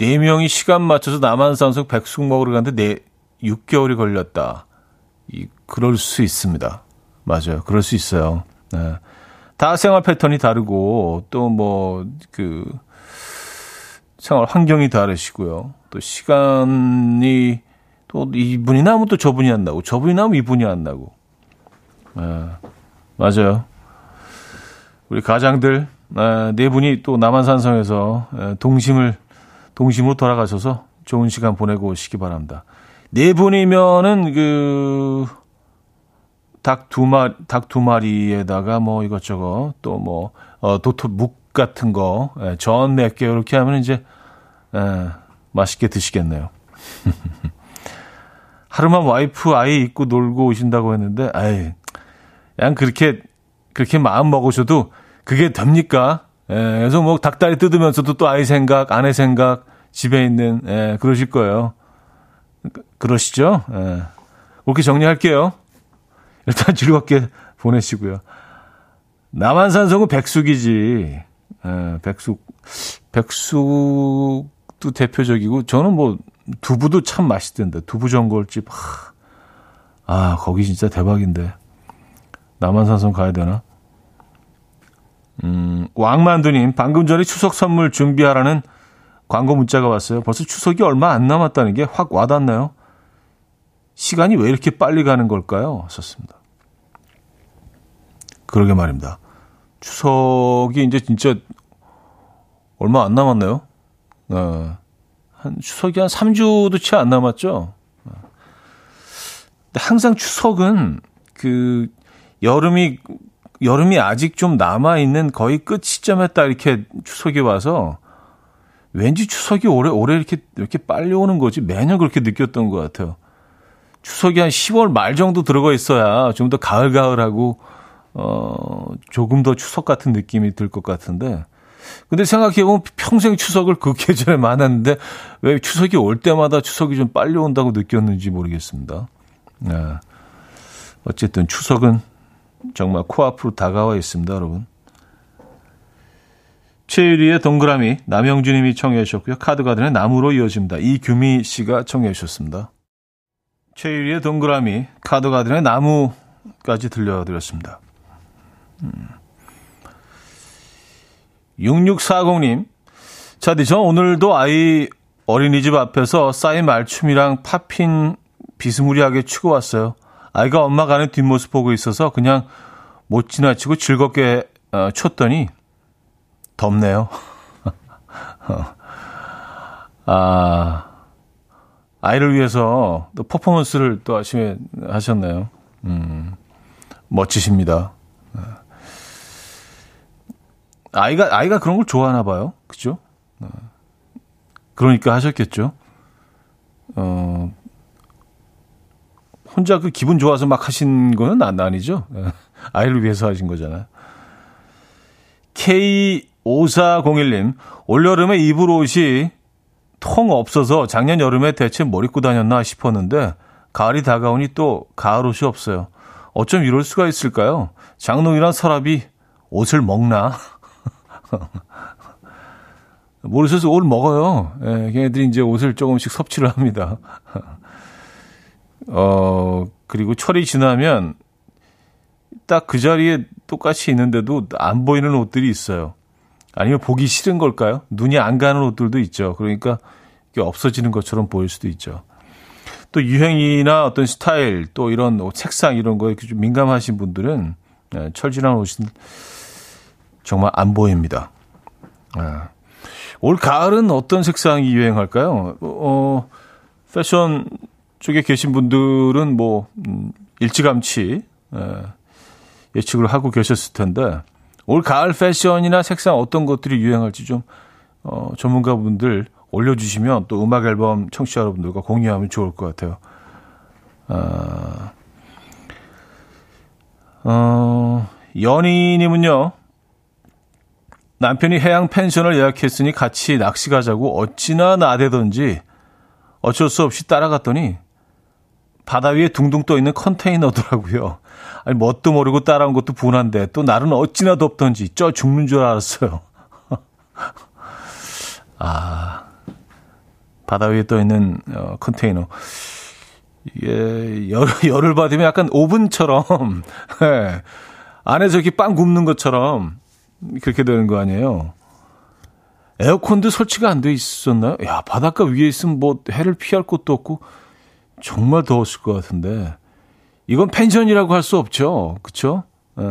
네 명이 시간 맞춰서 남한산속 백숙 먹으러 가는데 네 6개월이 걸렸다. 이 그럴 수 있습니다. 맞아요. 그럴 수 있어요. 네. 다 생활 패턴이 다르고 또 뭐 그 생활 환경이 다르시고요. 또 시간이 또 이분이 나면 또 저분이 안 나고 저분이 나면 이분이 안 나고. 네. 맞아요. 우리 가장들 아, 네 분이 또 남한산성에서 동심을 동심으로 돌아가셔서 좋은 시간 보내고 오시기 바랍니다. 네 분이면은 그 닭 두 마리 닭 두 마리에다가 뭐 이것저것 또뭐 어, 도토 묵 같은 거, 전 몇 개 이렇게 하면 이제 에, 맛있게 드시겠네요. <laughs> 하루만 와이프 아이 입고 놀고 오신다고 했는데, 아이, 그냥 그렇게 그렇게 마음 먹으셔도 그게 됩니까? 예, 그래서 뭐 닭다리 뜯으면서도 또 아이 생각, 아내 생각, 집에 있는, 예, 그러실 거예요. 그러시죠? 예. 그렇게 정리할게요. 일단 <laughs> 즐겁게 보내시고요. 남한산성은 백숙이지. 예, 백숙, 백숙도 대표적이고, 저는 뭐, 두부도 참 맛있던데. 두부 전골집. 하, 아, 거기 진짜 대박인데. 남한산성 가야 되나? 음, 왕만두님, 방금 전에 추석 선물 준비하라는 광고 문자가 왔어요. 벌써 추석이 얼마 안 남았다는 게 확 와닿나요? 시간이 왜 이렇게 빨리 가는 걸까요? 썼습니다. 그러게 말입니다. 추석이 이제 진짜 얼마 안 남았나요? 어, 한 추석이 한 3주도 채 안 남았죠? 항상 추석은 그 여름이 여름이 아직 좀 남아 있는 거의 끝 시점에 딱 이렇게 추석이 와서 왠지 추석이 올해 올해 이렇게 이렇게 빨리 오는 거지 매년 그렇게 느꼈던 것 같아요. 추석이 한 10월 말 정도 들어가 있어야 좀 더 가을 가을하고 어 조금 더 추석 같은 느낌이 들 것 같은데 근데 생각해보면 평생 추석을 그 계절에 많았는데 왜 추석이 올 때마다 추석이 좀 빨리 온다고 느꼈는지 모르겠습니다. 네. 어쨌든 추석은 정말 코앞으로 다가와 있습니다, 여러분. 최유리의 동그라미, 남영주님이 청해 주셨고요. 카드가든의 나무로 이어집니다. 이규미 씨가 청해 주셨습니다. 최유리의 동그라미, 카드가든의 나무까지 들려드렸습니다. 음. 6640님, 차디, 저 오늘도 아이 어린이집 앞에서 쌓인 말춤이랑 팝핀 비스무리하게 추고 왔어요. 아이가 엄마 가는 뒷모습 보고 있어서 그냥 못 지나치고 즐겁게 어, 췄더니 덥네요. <laughs> 아, 아이를 위해서 또 퍼포먼스를 또 하시, 하셨네요. 음, 멋지십니다. 아이가, 아이가 그런 걸 좋아하나 봐요. 그죠? 어. 그러니까 하셨겠죠. 어, 혼자 그 기분 좋아서 막 하신 거는 안, 아니죠. 예. 아이를 위해서 하신 거잖아요. K5401님, 올여름에 입을 옷이 통 없어서 작년 여름에 대체 뭘 입고 다녔나 싶었는데, 가을이 다가오니 또 가을 옷이 없어요. 어쩜 이럴 수가 있을까요? 장롱이란 서랍이 옷을 먹나? <laughs> 모르셔서 옷을 먹어요. 예, 걔네들이 이제 옷을 조금씩 섭취를 합니다. 어, 그리고 철이 지나면 딱 그 자리에 똑같이 있는데도 안 보이는 옷들이 있어요. 아니면 보기 싫은 걸까요? 눈이 안 가는 옷들도 있죠. 그러니까 이게 없어지는 것처럼 보일 수도 있죠. 또 유행이나 어떤 스타일, 또 이런 색상 이런 거에 좀 민감하신 분들은 예, 철진한 옷은 정말 안 보입니다. 아. 올 가을은 어떤 색상이 유행할까요? 어, 패션 쪽에 계신 분들은 뭐 음, 일찌감치 예, 예측을 하고 계셨을 텐데 올 가을 패션이나 색상 어떤 것들이 유행할지 좀 어, 전문가분들 올려주시면 또 음악 앨범 청취자 여러분들과 공유하면 좋을 것 같아요. 아, 어, 연희님은요, 남편이 해양 펜션을 예약했으니 같이 낚시 가자고 어찌나 나대던지 어쩔 수 없이 따라갔더니 바다 위에 둥둥 떠 있는 컨테이너더라고요. 아니 뭣도 모르고 따라온 것도 분한데 또 날은 어찌나 덥던지 쪄 죽는 줄 알았어요. <laughs> 아 바다 위에 떠 있는 어, 컨테이너 이게 열, 열을 받으면 약간 오븐처럼 네. <laughs> 안에 저기 빵 굽는 것처럼 그렇게 되는 거 아니에요? 에어컨도 설치가 안 돼 있었나요? 야, 바닷가 위에 있으면 뭐 해를 피할 곳도 없고 정말 더웠을 것 같은데 이건 펜션이라고 할 수 없죠. 에,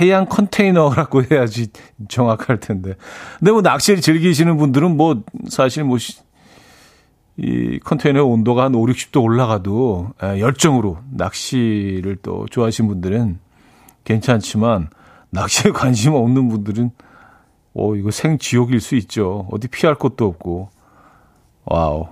해양 컨테이너라고 <laughs> 해야지 정확할 텐데. 근데 뭐 낚시를 즐기시는 분들은 뭐 사실 뭐 이 컨테이너 온도가 한 5, 60도 올라가도 에, 열정으로 낚시를 또 좋아하시는 분들은 괜찮지만 낚시에 <laughs> 관심 없는 분들은 어 이거 생지옥일 수 있죠. 어디 피할 곳도 없고. wow.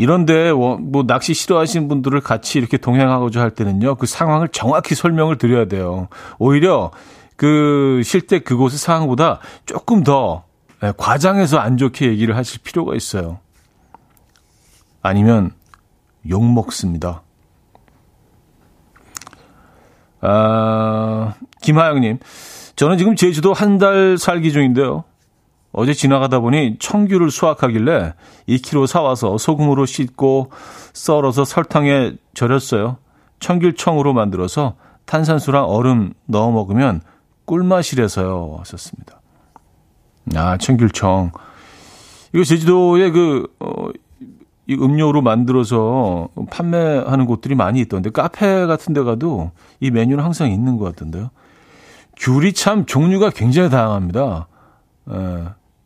이런데 뭐 낚시 싫어하시는 분들을 같이 이렇게 동행하고자 할 때는요. 그 상황을 정확히 설명을 드려야 돼요. 오히려 그 실제 그곳의 상황보다 조금 더 예, 과장해서 안 좋게 얘기를 하실 필요가 있어요. 아니면 욕 먹습니다. 아, 김하영님, 저는 지금 제주도 한 달 살기 중인데요. 어제 지나가다 보니 청귤을 수확하길래 2kg 사와서 소금으로 씻고 썰어서 설탕에 절였어요. 청귤청으로 만들어서 탄산수랑 얼음 넣어 먹으면 꿀맛이래서요. 왔었습니다. 아, 청귤청. 이거 제주도에 그, 어, 이 음료로 만들어서 판매하는 곳들이 많이 있던데 카페 같은 데 가도 이 메뉴는 항상 있는 것 같던데요. 귤이 참 종류가 굉장히 다양합니다. 에, 예,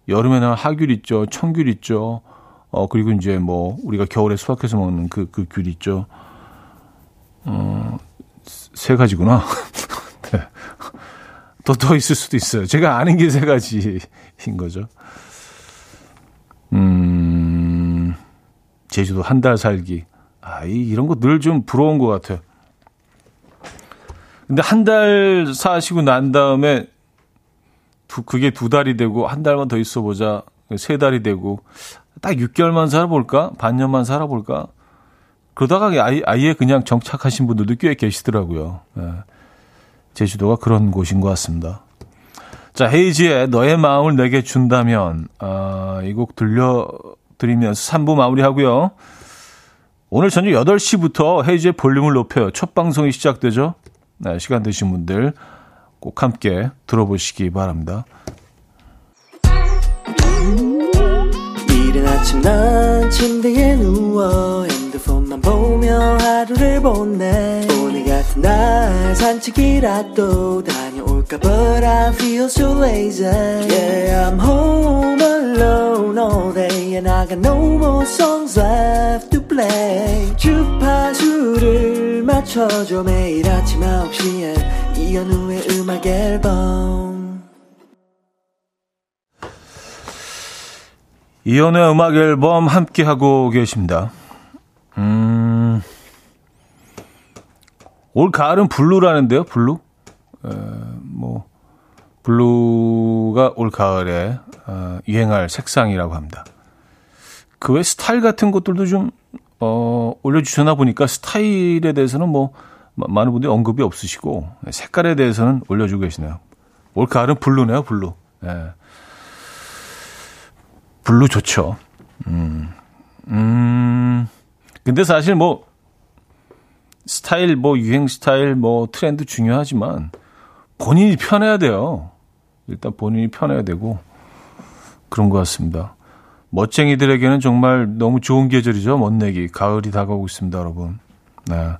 여름에는 하귤 있죠, 청귤 있죠. 어 그리고 이제 뭐 우리가 겨울에 수확해서 먹는 그 그 귤 있죠. 어 세 가지구나. <laughs> 네. 더 더 있을 수도 있어요. 제가 아는 게 세 가지인 거죠. 음. 제주도 한 달 살기. 아, 이, 이런 거 늘 좀 부러운 것 같아요. 근데 한 달 사시고 난 다음에 두, 그게 두 달이 되고 한 달만 더 있어 보자. 세 달이 되고 딱 6개월만 살아볼까? 반년만 살아볼까? 그러다가 아예, 아예 그냥 정착하신 분들도 꽤 계시더라고요. 예. 제주도가 그런 곳인 것 같습니다. 자, 헤이지의 너의 마음을 내게 준다면, 아, 이 곡 들려, 드리면서 3부 마무리하고요. 오늘 저녁 8시부터 헤이즈의 볼륨을 높여요. 첫 방송이 시작되죠. 네, 시간 되신 분들 꼭 함께 들어보시기 바랍니다. 이른 아침 난 침대에 누워 핸드폰만 보며 하루를 보내 오늘 같은 날 산책이라도 다 볼까 But I feel so lazy Yeah I'm home alone all day And I got no more songs left to play 주파수를 맞춰줘 매일 아침 9시에 이현우의 음악 앨범 이현우의 음악 앨범 함께하고 계십니다 음... 올 가을은 blue라는데요 blue? 뭐 blue가 올 가을에 어, 유행할 색상이라고 합니다. 그 외 스타일 같은 것들도 좀 어, 올려주셨나 보니까 스타일에 대해서는 뭐 많은 분들이 언급이 없으시고 색깔에 대해서는 올려주고 계시네요. 올 가을은 blue네요, blue. 예. blue 좋죠. 음, 음, 근데 사실 뭐 스타일, 뭐 유행 스타일, 뭐 트렌드 중요하지만 본인이 편해야 돼요. 일단 본인이 편해야 되고 그런 것 같습니다. 멋쟁이들에게는 정말 너무 좋은 계절이죠. 멋내기. 가을이 다가오고 있습니다, 여러분. 네.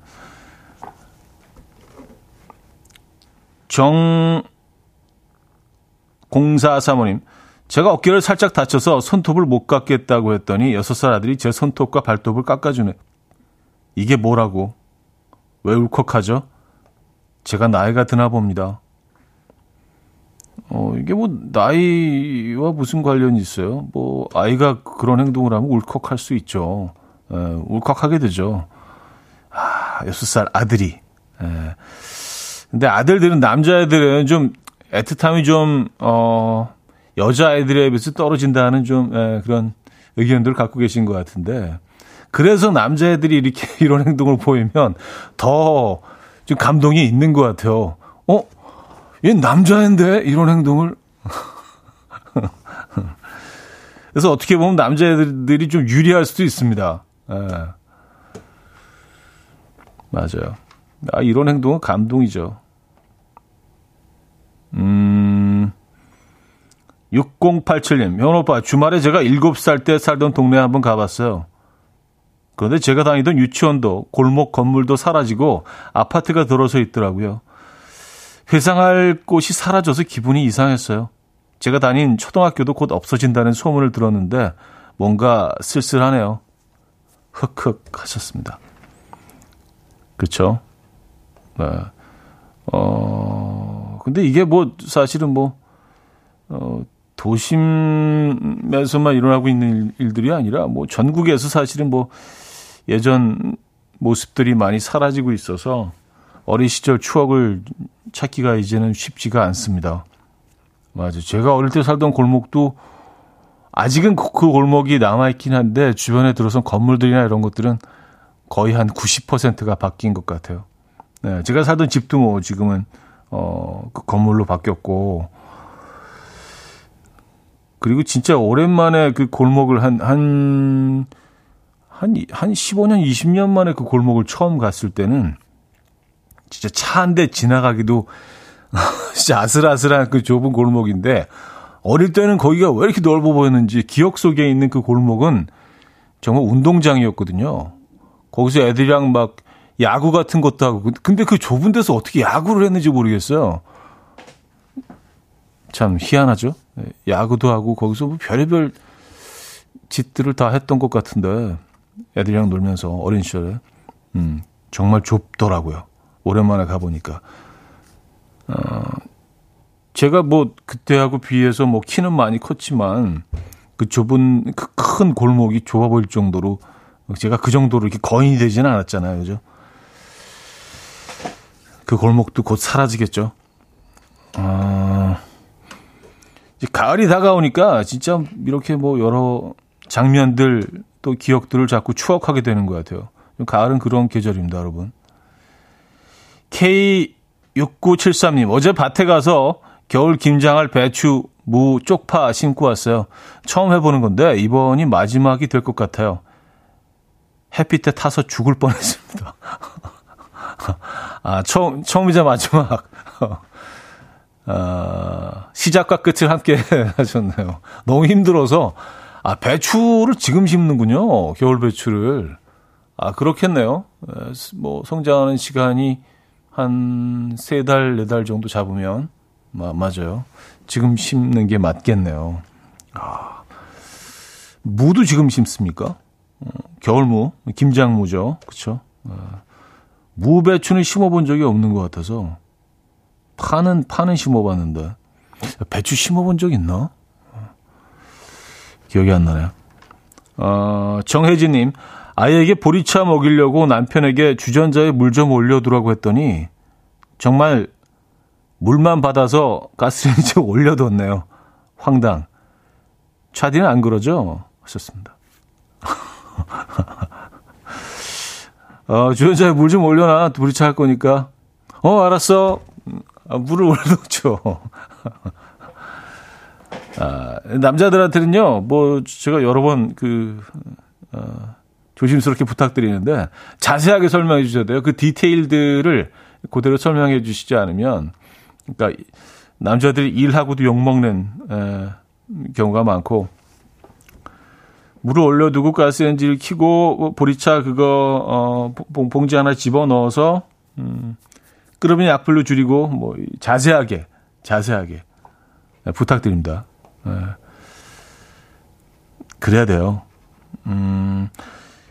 정, 공사 사모님. 제가 어깨를 살짝 다쳐서 손톱을 못 깎겠다고 했더니 여섯 살 아들이 제 손톱과 발톱을 깎아주네. 이게 뭐라고? 왜 울컥하죠? 제가 나이가 드나 봅니다. 어, 이게 뭐, 나이와 무슨 관련이 있어요? 뭐, 아이가 그런 행동을 하면 울컥할 수 있죠. 에, 예, 울컥하게 되죠. 아, 여섯 살 아들이. 에. 예. 근데 아들들은, 남자애들은 좀 애틋함이 좀, 어, 여자아이들에 비해서 떨어진다는 좀, 에, 예, 그런 의견들을 갖고 계신 것 같은데. 그래서 남자애들이 이렇게 <laughs> 이런 행동을 보이면 더 좀 감동이 있는 것 같아요. 어? 얘 남자인데 이런 행동을 <laughs> 그래서 어떻게 보면 남자애들이 좀 유리할 수도 있습니다. 예. 맞아요. 아, 이런 행동은 감동이죠. 음, 6087님, 현 오빠, 주말에 제가 7살 때 살던 동네에 한번 가봤어요. 그런데 제가 다니던 유치원도 골목 건물도 사라지고 아파트가 들어서 있더라고요. 회상할 곳이 사라져서 기분이 이상했어요. 제가 다닌 초등학교도 곧 없어진다는 소문을 들었는데 뭔가 쓸쓸하네요. 흑흑 하셨습니다. 그렇죠? 네. 어, 근데 이게 뭐 사실은 뭐 어, 도심에서만 일어나고 있는 일들이 아니라 뭐 전국에서 사실은 뭐 예전 모습들이 많이 사라지고 있어서 어린 시절 추억을 찾기가 이제는 쉽지가 않습니다. 맞아. 제가 어릴 때 살던 골목도 아직은 그, 그 골목이 남아있긴 한데 주변에 들어선 건물들이나 이런 것들은 거의 한 90%가 바뀐 것 같아요. 네, 제가 살던 집도 뭐 지금은 어, 그 건물로 바뀌었고 그리고 진짜 오랜만에 그 골목을 한, 한, 한, 한 15년, 20년 만에 그 골목을 처음 갔을 때는 진짜 차 한 대 지나가기도 <laughs> 진짜 아슬아슬한 그 좁은 골목인데 어릴 때는 거기가 왜 이렇게 넓어 보였는지 기억 속에 있는 그 골목은 정말 운동장이었거든요. 거기서 애들이랑 막 야구 같은 것도 하고 근데 그 좁은 데서 어떻게 야구를 했는지 모르겠어요. 참 희한하죠. 네, 야구도 하고 거기서 뭐 별의별 짓들을 다 했던 것 같은데 애들이랑 놀면서 어린 시절에 음, 정말 좁더라고요. 오랜만에 가보니까 어, 제가 뭐 그때하고 비해서 뭐 키는 많이 컸지만 그 좁은 그 큰 골목이 좁아 보일 정도로 제가 그 정도로 이렇게 거인이 되지는 않았잖아요, 그죠? 그 골목도 곧 사라지겠죠. 아, 이제 가을이 다가오니까 진짜 이렇게 뭐 여러 장면들 또 기억들을 자꾸 추억하게 되는 것 같아요. 가을은 그런 계절입니다, 여러분. K6973님, 어제 밭에 가서 겨울 김장할 배추, 무, 쪽파 심고 왔어요. 처음 해보는 건데 이번이 마지막이 될 것 같아요. 햇빛에 타서 죽을 뻔했습니다. <laughs> 아, 처음, 처음이자 마지막. 아, 시작과 끝을 함께 <laughs> 하셨네요. 너무 힘들어서. 아, 배추를 지금 심는군요. 겨울 배추를. 아, 그렇겠네요. 뭐, 성장하는 시간이 한 세 달, 네 달 정도 잡으면, 마, 맞아요. 지금 심는 게 맞겠네요. 아, 무도 지금 심습니까? 어, 겨울무, 김장무죠. 그쵸? 아, 무배추는 심어본 적이 없는 것 같아서, 파는, 파는 심어봤는데, 배추 심어본 적 있나? 기억이 안 나네요. 어, 정혜진님, 아이에게 보리차 먹이려고 남편에게 주전자에 물 좀 올려두라고 했더니, 정말 물만 받아서 가스레인지에 <laughs> 올려뒀네요. 황당. 차디는 안 그러죠? 하셨습니다. <laughs> 어, 주전자에 물 좀 올려놔. 보리차 할 거니까. 어, 알았어. 아, 물을 <laughs> 올려놓죠. 아, 남자들한테는요, 뭐, 제가 여러 번 그, 어, 조심스럽게 부탁드리는데, 자세하게 설명해 주셔야 돼요. 그 디테일들을 그대로 설명해 주시지 않으면, 그러니까, 남자들이 일하고도 욕먹는, 에, 경우가 많고, 물을 올려두고 가스레인지를 켜고, 보리차 그거, 어, 봉지 하나 집어 넣어서, 음, 끓으면 약불로 줄이고, 뭐, 자세하게, 자세하게, 네, 부탁드립니다. 네. 그래야 돼요. 음,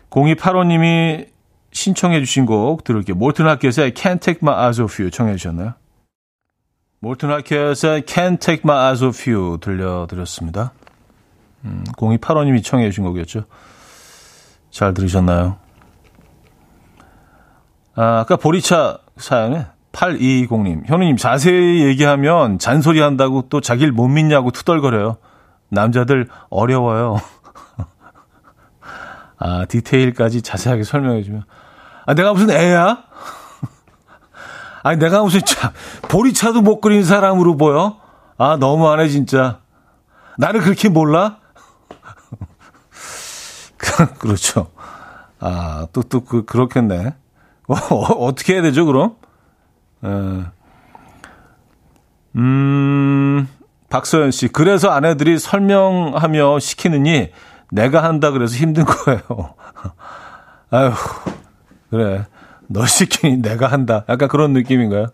0285님이 신청해 주신 곡 들을게요. 몰튼 하켓의 Can't Take My Eyes Off You 청해 주셨나요? 몰튼 하켓의 Can't Take My Eyes Off You 들려드렸습니다. 음, 0285님이 청해 주신 곡이었죠. 잘 들으셨나요? 아, 아까 보리차 사연에 8220님, 현우님 자세히 얘기하면 잔소리 한다고 또 자기를 못 믿냐고 투덜거려요. 남자들 어려워요. <laughs> 아, 디테일까지 자세하게 설명해주면. 아, 내가 무슨 애야? <laughs> 아니, 내가 무슨 차, 보리차도 못 끓인 사람으로 보여? 아, 너무하네, 진짜. 나를 그렇게 몰라? <laughs> 그렇죠. 아, 또, 또, 그, 그렇겠네. 어, <laughs> 어떻게 해야 되죠, 그럼? 에. 음, 박소연 씨. 그래서 아내들이 설명하며 시키느니 내가 한다 그래서 힘든 거예요. <laughs> 아휴, 그래. 너 시키니 내가 한다. 약간 그런 느낌인가요?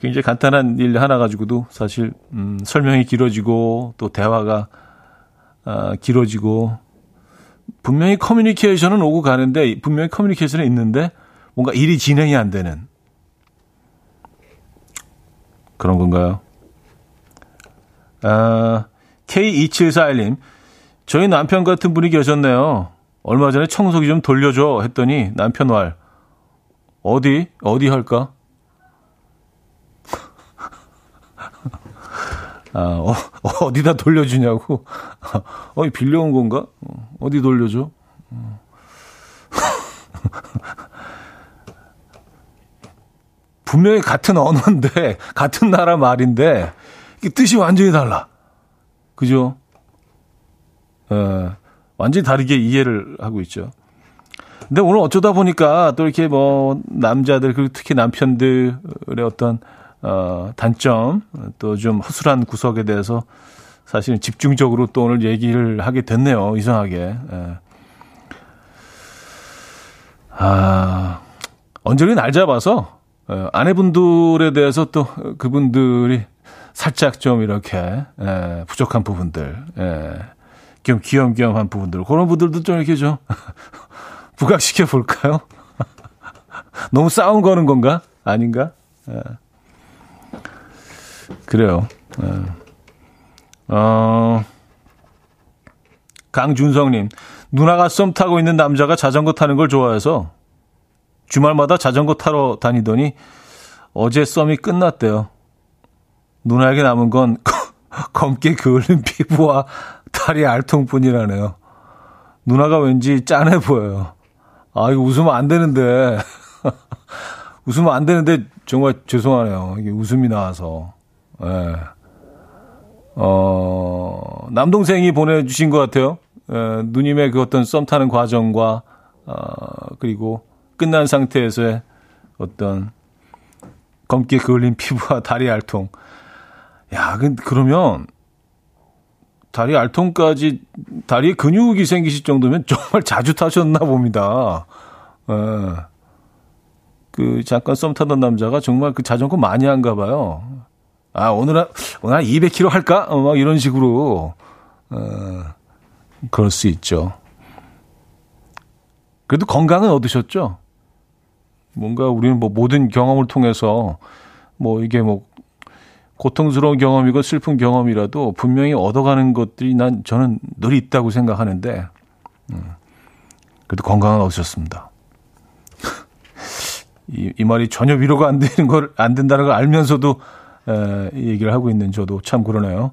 굉장히 간단한 일 하나 가지고도 사실, 음, 설명이 길어지고 또 대화가, 아, 길어지고 분명히 커뮤니케이션은 오고 가는데 분명히 커뮤니케이션은 있는데 뭔가 일이 진행이 안 되는 그런 건가요? 아, K2741님, 저희 남편 같은 분이 계셨네요. 얼마 전에 청소기 좀 돌려줘 했더니 남편 말, 어디? 어디 할까? 어, 어 디다 돌려주냐고? 어, 빌려온 건가? 어디 돌려줘? 분명히 같은 언어인데, 같은 나라 말인데, 뜻이 완전히 달라. 그죠? 에, 완전히 다르게 이해를 하고 있죠. 근데 오늘 어쩌다 보니까 또 이렇게 뭐 남자들 그리고 특히 남편들의 어떤 어 단점 또 좀 허술한 구석에 대해서 사실은 집중적으로 또 오늘 얘기를 하게 됐네요. 이상하게. 예. 아, 언제나 날 잡아서 어, 아내분들에 대해서 또 그분들이 살짝 좀 이렇게 예, 부족한 부분들, 예, 좀 귀염귀염한 부분들 그런 분들도 좀 이렇게 좀 <laughs> 부각시켜 볼까요? <laughs> 너무 싸움 거는 건가? 아닌가? 예. 그래요. 예. 어, 강준성님, 누나가 썸 타고 있는 남자가 자전거 타는 걸 좋아해서 주말마다 자전거 타러 다니더니 어제 썸이 끝났대요. 누나에게 남은 건 <laughs> 검게 그을린 피부와 다리 알통뿐이라네요. 누나가 왠지 짠해 보여요. 아, 이거 웃으면 안 되는데. <laughs> 웃으면 안 되는데 정말 죄송하네요. 이게 웃음이 나와서. 예. 네. 어, 남동생이 보내주신 것 같아요. 에, 누님의 그 어떤 썸 타는 과정과, 어, 그리고 끝난 상태에서의 어떤 검게 그을린 피부와 <laughs> 다리 알통. 야, 그, 그러면 다리 알통까지 다리에 근육이 생기실 정도면 <laughs> 정말 자주 타셨나 봅니다. 에, 그 잠깐 썸 타던 남자가 정말 그 자전거 많이 한가 봐요. 아, 오늘 한, 오늘 한 200km 할까? 어, 막 이런 식으로, 어, 그럴 수 있죠. 그래도 건강은 얻으셨죠? 뭔가 우리는 뭐 모든 경험을 통해서 뭐 이게 뭐 고통스러운 경험이고 슬픈 경험이라도 분명히 얻어가는 것들이 난 저는 늘 있다고 생각하는데, 음, 그래도 건강은 얻으셨습니다. <laughs> 이, 이 말이 전혀 위로가 안 되는 걸, 안 된다는 걸 알면서도 에, 얘기를 하고 있는 저도 참 그러네요.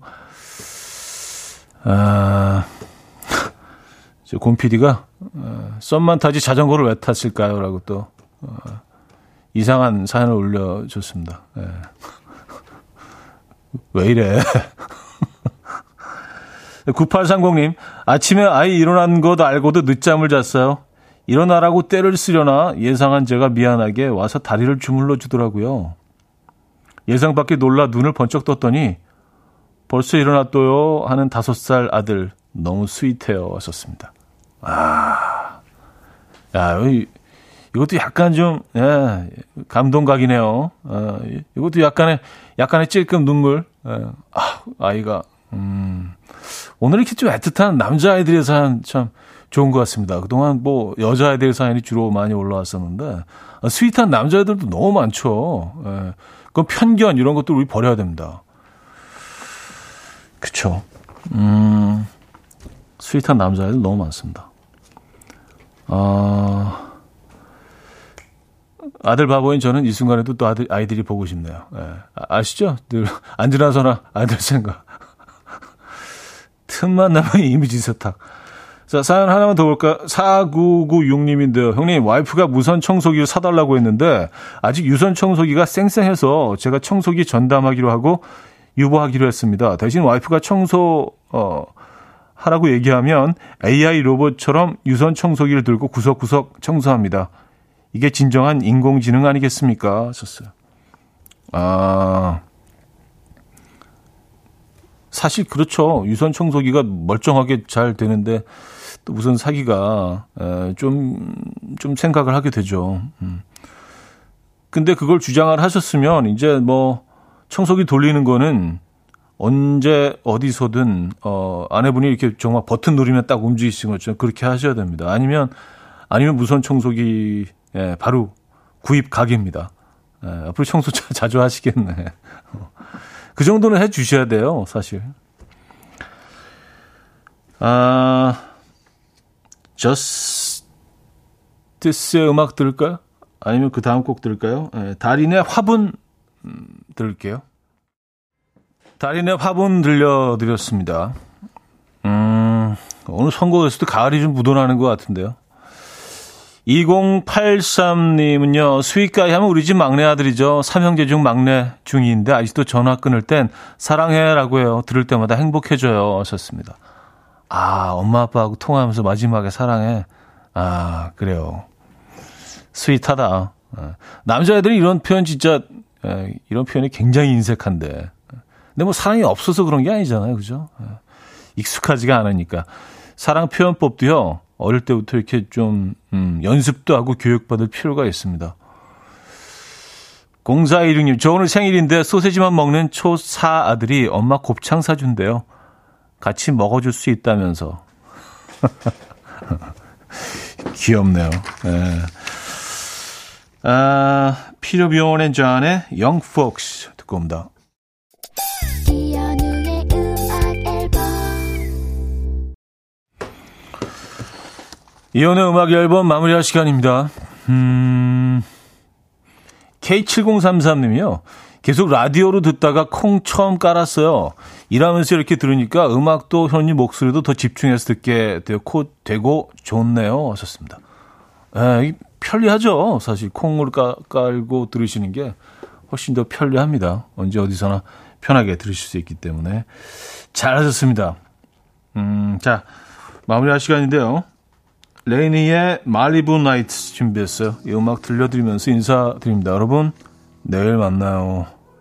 아, <laughs> 곰 PD가 어, 썸만 타지 자전거를 왜 탔을까요? 라고 또 어, 이상한 사연을 올려줬습니다. 예. <laughs> 왜 이래? <laughs> 9830님, 아침에 아이 일어난 것 알고도 늦잠을 잤어요. 일어나라고 때를 쓰려나 예상한 제가 미안하게 와서 다리를 주물러 주더라고요. 예상 밖에 놀라 눈을 번쩍 떴더니 벌써 일어났도요 하는 다섯 살 아들 너무 스윗해요 하셨습니다. 아, 야, 이것도 약간 좀, 예, 감동각이네요. 어, 이것도 약간의, 약간의 찔끔 눈물. 예, 아, 아이가, 음, 오늘 이렇게 좀 애틋한 남자아이들의 사연 참 좋은 것 같습니다. 그동안 뭐 여자아이들 사연이 주로 많이 올라왔었는데, 아, sweet한 남자애들도 너무 많죠. 예. 그 편견 이런 것도 우리 버려야 됩니다. 그쵸. 음, sweet한 남자애들 너무 많습니다. 아, 아들 바보인 저는 이 순간에도 또 아들, 아이들이 보고 싶네요. 예. 아, 시죠 늘 안 지나서나 아들 생각. <laughs> 틈만 나면 이미지 세탁. 자, 사연 하나만 더 볼까? 4996님인데요. 형님, 와이프가 무선 청소기를 사달라고 했는데, 아직 유선 청소기가 쌩쌩해서 제가 청소기 전담하기로 하고 유보하기로 했습니다. 대신 와이프가 청소, 어, 하라고 얘기하면 AI 로봇처럼 유선 청소기를 들고 구석구석 청소합니다. 이게 진정한 인공지능 아니겠습니까? 하셨어요. 아, 사실 그렇죠. 유선 청소기가 멀쩡하게 잘 되는데, 또 무슨 사기가 좀, 좀 생각을 하게 되죠. 음. 근데 그걸 주장을 하셨으면 이제 뭐 청소기 돌리는 거는 언제 어디서든 어 아내분이 이렇게 정말 버튼 누르면 딱 움직이시는 것처럼 그렇게 하셔야 됩니다. 아니면 아니면 무선 청소기 예, 바로 구입 가게입니다. 예, 앞으로 청소 자주 하시겠네. <laughs> 그 정도는 해 주셔야 돼요, 사실. 아, 저스티스의 음악 들을까요? 아니면 그 다음 곡 들을까요? 네, 달인의 화분 음, 들을게요. 달인의 화분 들려드렸습니다. 음, 오늘 선곡에서도 가을이 좀 묻어나는 것 같은데요. 2083님은요, 수익가에 하면 우리 집 막내 아들이죠. 삼형제 중 막내 중인데 아직도 전화 끊을 땐 사랑해라고 해요. 들을 때마다 행복해져요. 하셨습니다. 아, 엄마 아빠하고 통화하면서 마지막에 사랑해. 아, 그래요. 스윗하다. 어. 남자애들이 이런 표현 진짜, 에, 이런 표현이 굉장히 인색한데. 근데 뭐 사랑이 없어서 그런 게 아니잖아요. 그죠? 익숙하지가 않으니까. 사랑 표현법도요, 어릴 때부터 이렇게 좀, 음, 연습도 하고 교육받을 필요가 있습니다. 0416님, 저 오늘 생일인데 소세지만 먹는 초4 아들이 엄마 곱창 사준대요. 같이 먹어줄 수 있다면서. <laughs> 귀엽네요. 네. 아, Peter Bjorn and John의 Young 듣고 옵니다. 이혼의 음악 앨범 마무리할 시간입니다. 음, K7033님이요. 계속 라디오로 듣다가 콩 처음 깔았어요. 일하면서 이렇게 들으니까 음악도 현님 목소리도 더 집중해서 듣게 되고, 되고 좋네요. 하셨습니다. 에, 편리하죠. 사실 콩을 깔, 깔고 들으시는 게 훨씬 더 편리합니다. 언제 어디서나 편하게 들으실 수 있기 때문에. 잘하셨습니다. 음, 자, 마무리할 시간인데요. 레이니의 말리부 나이트 준비했어요. 이 음악 들려드리면서 인사드립니다. 여러분, 내일 만나요.